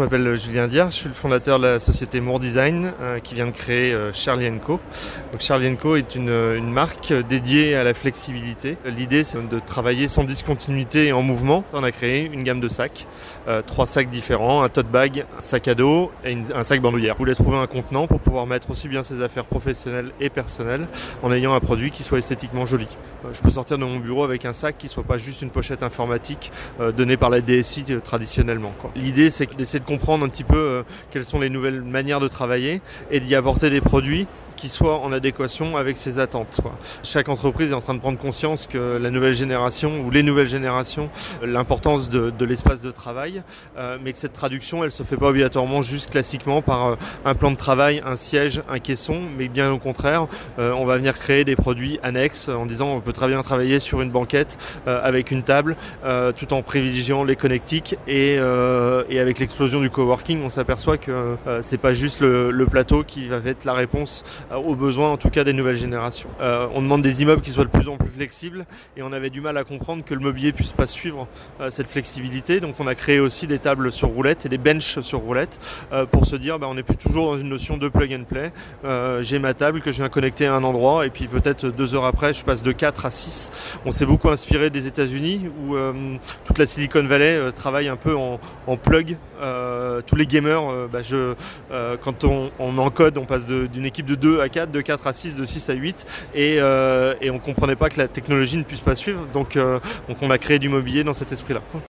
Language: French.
Je m'appelle Julien Diard, je suis le fondateur de la société More Design euh, qui vient de créer euh, Charlie Co. Donc Charlie Co est une, une, marque dédiée à la flexibilité. L'idée c'est de travailler sans discontinuité et en mouvement. On a créé une gamme de sacs, euh, trois sacs différents, un tote bag, un sac à dos et un sac bandoulière. Vous voulez trouver un contenant pour pouvoir mettre aussi bien ses affaires professionnelles et personnelles en ayant un produit qui soit esthétiquement joli. Euh, je peux sortir de mon bureau avec un sac qui soit pas juste une pochette informatique euh, donnée par la DSI traditionnellement. L'idée c'est d'essayer de comprendre un petit peu euh, quelles sont les nouvelles manières de travailler et d'y apporter des produits qui soit en adéquation avec ses attentes. Quoi. Chaque entreprise est en train de prendre conscience que la nouvelle génération ou les nouvelles générations, l'importance de, de l'espace de travail, euh, mais que cette traduction, elle se fait pas obligatoirement juste classiquement par euh, un plan de travail, un siège, un caisson, mais bien au contraire, euh, on va venir créer des produits annexes en disant on peut très bien travailler sur une banquette euh, avec une table, euh, tout en privilégiant les connectiques et, et avec l'explosion du coworking, on s'aperçoit que c'est pas juste le, le plateau qui va être la réponse aux besoins en tout cas des nouvelles générations. Euh, on demande des immeubles qui soient de plus en plus flexibles et on avait du mal à comprendre que le mobilier puisse pas suivre euh, cette flexibilité. Donc on a créé aussi des tables sur roulette et des benches sur roulette euh, pour se dire bah, on n'est plus toujours dans une notion de plug and play. Euh, j'ai ma table que je viens connecter à un endroit et puis peut-être deux heures après je passe de 4 à 6. On s'est beaucoup inspiré des États-Unis où euh, toute la Silicon Valley euh, travaille un peu en, en plug. tous les gamers, bah, je, quand on, on encode, on passe d'une équipe de 2 à 4, de 4 à 6, de 6 à 8 et, euh, et on comprenait pas que la technologie ne puisse pas suivre donc, euh, donc on a créé du mobilier dans cet esprit là.